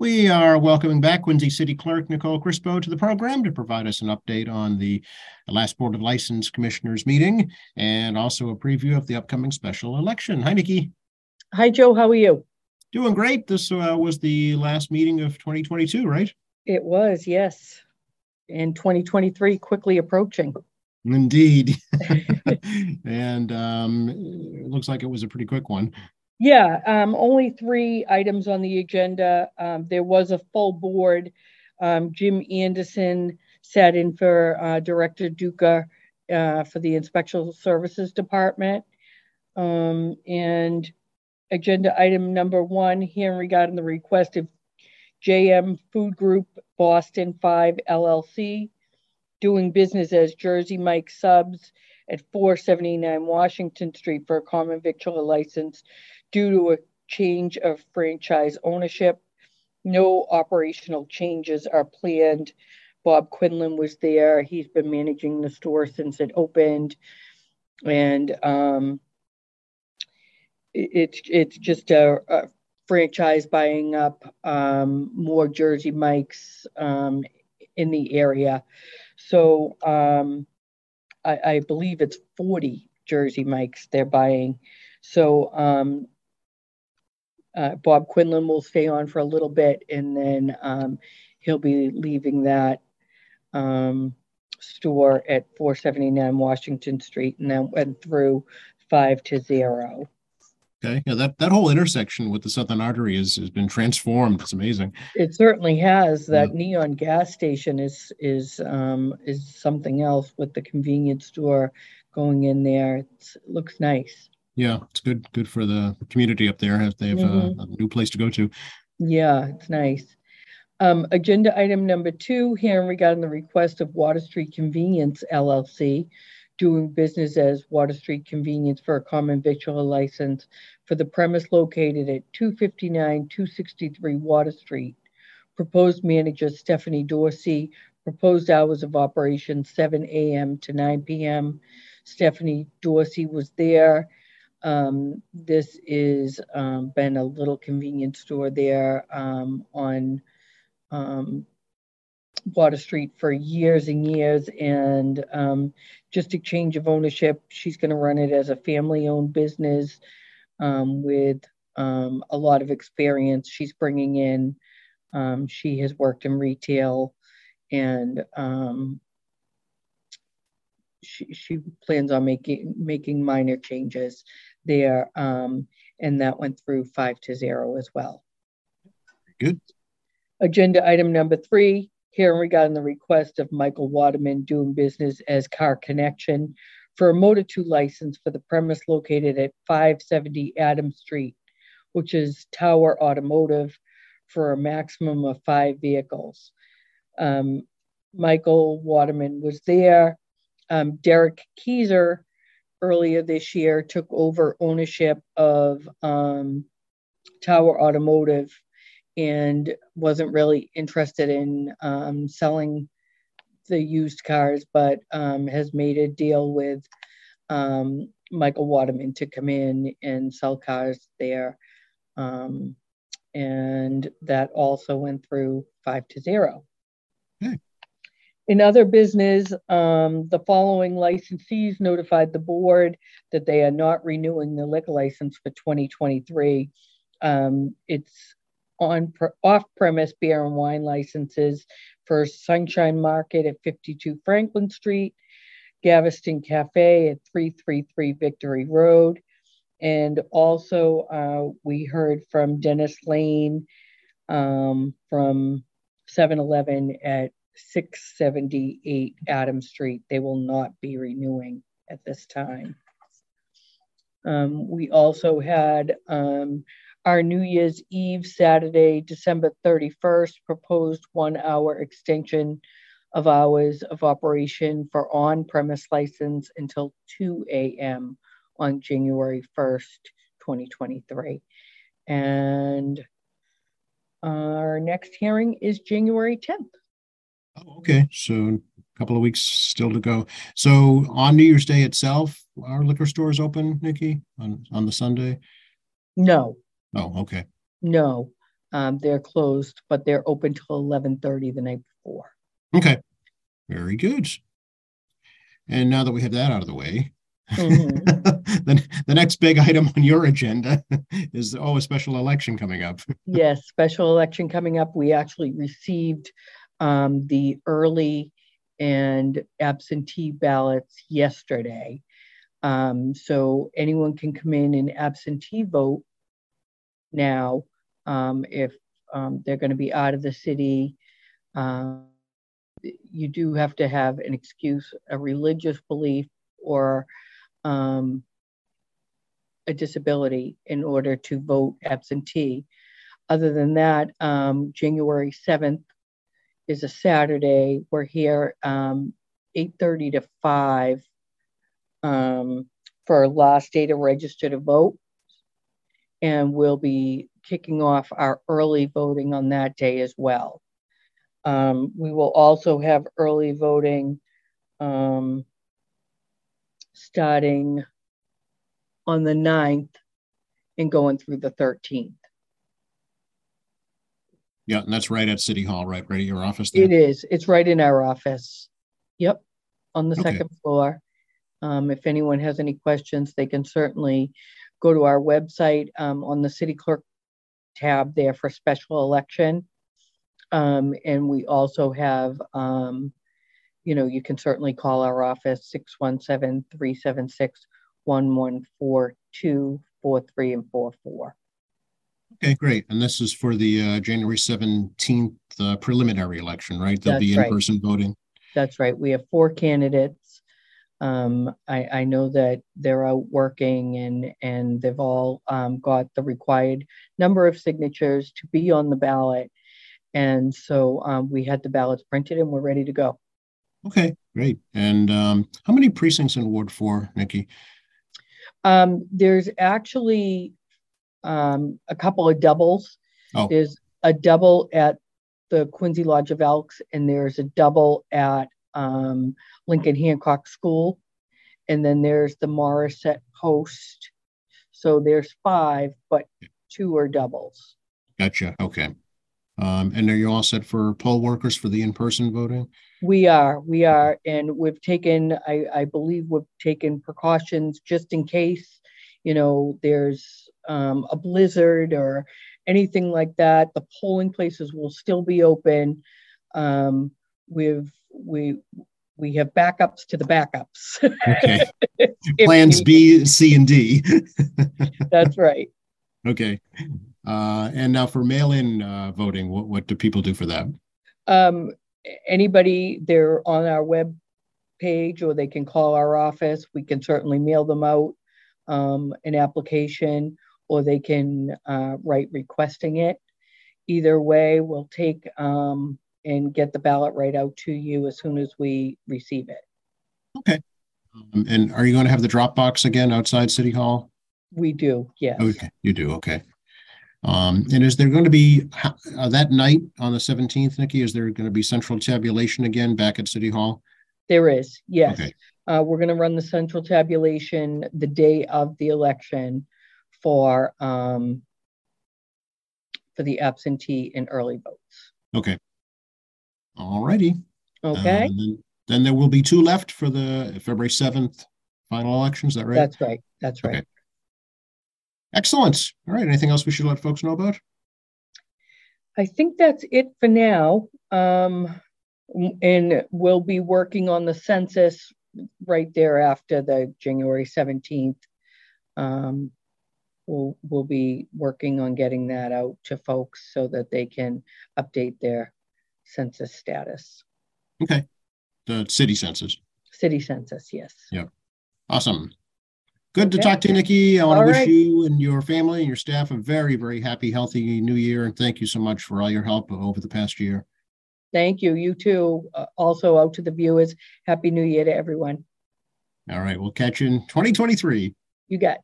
We are welcoming back Quincy City Clerk Nicole Crispo to the program to provide us an update on the last Board of License Commissioners meeting and also a preview of the upcoming special election. Hi, Nikki. Hi, Joe. How are you? Doing great. This uh, was the last meeting of 2022, right? It was, yes. And 2023 quickly approaching. Indeed. and um, it looks like it was a pretty quick one. Yeah, um, only three items on the agenda. Um, there was a full board. Um, Jim Anderson sat in for uh, Director Duca uh, for the Inspection Services Department. Um, and agenda item number one, hearing regarding the request of JM Food Group Boston 5 LLC, doing business as Jersey Mike Subs at 479 Washington Street for a common victual license due to a change of franchise ownership. No operational changes are planned. Bob Quinlan was there. He's been managing the store since it opened. And um, it, it's it's just a, a, franchise buying up um, more Jersey Mikes um, in the area. So um, I, I, believe it's 40 Jersey Mikes they're buying. So um, uh, Bob Quinlan will stay on for a little bit and then um, he'll be leaving that um, store at 479 Washington Street and then went through five to zero. Okay, yeah, that, that whole intersection with the Southern Artery is, has been transformed. It's amazing. It certainly has. That yeah. neon gas station is is um, is something else with the convenience store going in there. It's, it looks nice. Yeah, it's good good for the community up there if they have mm-hmm. a, a, new place to go to. Yeah, it's nice. Um, agenda item number two, hearing regarding the request of Water Street Convenience LLC, doing business as Water Street Convenience for a common victual license for the premise located at 259 263 Water Street. Proposed manager Stephanie Dorsey, proposed hours of operation 7 a.m. to 9 p.m. Stephanie Dorsey was there um, this is um, been a little convenience store there um, on um, Water Street for years and years, and um, just a change of ownership. She's going to run it as a family-owned business um, with a lot of experience. She's bringing in. she has worked in retail, and she, she plans on making making minor changes there. Um, and that went through five to zero as well. Good. Agenda item number three, hearing regarding the request of Michael Waterman doing business as Car Connection for a Motor 2 license for the premise located at 570 Adams Street, which is Tower Automotive for a maximum of five vehicles. Um, Michael Waterman was there. Um, Derek Keyser earlier this year took over ownership of um, Tower Automotive and wasn't really interested in um, selling the used cars, but um, has made a deal with um, Michael Waterman to come in and sell cars there. Um, and that also went through five to zero. Okay. In other business, um, the following licensees notified the board that they are not renewing the liquor license for 2023. Um, it's on off-premise beer and wine licenses for Sunshine Market at 52 Franklin Street, Galveston Cafe at 333 Victory Road, and also uh, we heard from Dennis Lane um, from 7-Eleven at 678 Adam Street. They will not be renewing at this time. Um, we also had um, our New Year's Eve, Saturday, December 31st, proposed one hour extension of hours of operation for on premise license until 2 a.m. on January 1st, 2023. And our next hearing is January 10th. Oh, okay. So a couple of weeks still to go. So on New Year's Day itself, our liquor store is open, Nikki, on, on the Sunday? No. Oh, okay. No. um, they're closed, but they're open till eleven thirty the night before. Okay, very good. And now that we have that out of the way, Mhm. then the next big item on your agenda is, oh, a special election coming up. Yes, special election coming up. We actually received um, the early and absentee ballots yesterday. Um, so anyone can come in and absentee vote now um, if um, they're going to be out of the city. Um, you do have to have an excuse, a religious belief, or um, a disability in order to vote absentee. Other than that, um, January 7th is a Saturday. We're here um, 8:30 to 5 um, for last day to register to vote. And we'll be kicking off our early voting on that day as well. Um, we will also have early voting um, starting on the 9th and going through the 13th. Yeah, and that's right at City Hall, right, right at your office there. It is. It's right in our office. Yep, on the Okay. second floor. Um, if anyone has any questions, they can certainly go to our website, um, on the city clerk tab there for special election. Um, and we also have, um, you know, you can certainly call our office, 617-376-1142, 43 and 44. Okay, great. And this is for the uh, January seventeenth uh, preliminary election, right? There'll be That's right. in-person voting. That's right. We have four candidates. Um, I, I know that they're out working and, and they've all, um, got the required number of signatures to be on the ballot. And so, um, we had the ballots printed and we're ready to go. Okay, great. And um, how many precincts in Ward Four, Nikki? Um, there's actually, um, a couple of doubles. Oh. There's a double at the Quincy Lodge of Elks and there's a double at, um, Lincoln Hancock School. And then there's the Morrisette Post. So there's five, but two are doubles. Gotcha. Okay. Um, and are you all set for poll workers for the in-person voting? We are, we are, and we've taken, I, I believe we've taken precautions just in case, you know, there's um, a blizzard or anything like that. The polling places will still be open. Um, we've, we, we have backups to the backups. Okay. Plans. B, C, and D. That's right. Okay. Uh, and now for mail-in uh, voting, what, what do people do for that? Um, anybody, they're on our web page or they can call our office. We can certainly mail them out um, an application or they can uh, write requesting it. Either way, we'll take um, and get the ballot right out to you as soon as we receive it. Okay. Um, and are you going to have the drop box again outside City Hall? We do, yes. Okay, you do. Okay. Um, and is there going to be uh, that night on the seventeenth, Nikki? Is there going to be central tabulation again back at City Hall? There is, yes. Okay. Uh, we're gonna run the central tabulation the day of the election for, um, for the absentee and early votes. Okay. All righty. Okay, Um, then- Then there will be two left for the February seventh final election. Is that right? that's right, that's right. Okay. Excellent. All right. Anything else we should let folks know about? I think that's it for now. Um, and we'll be working on the census right there after the January seventeenth. Um, we'll, we'll be working on getting that out to folks so that they can update their census status. Okay. The city census. City census, yes. Yep. Awesome. Good to Okay. talk to you, Nikki. I want All to wish right. you and your family and your staff a very, very happy, healthy new year. And thank you so much for all your help over the past year. Thank you. You too. Uh, also out to the viewers. Happy New Year to everyone. All right. We'll catch you in 2023. You got.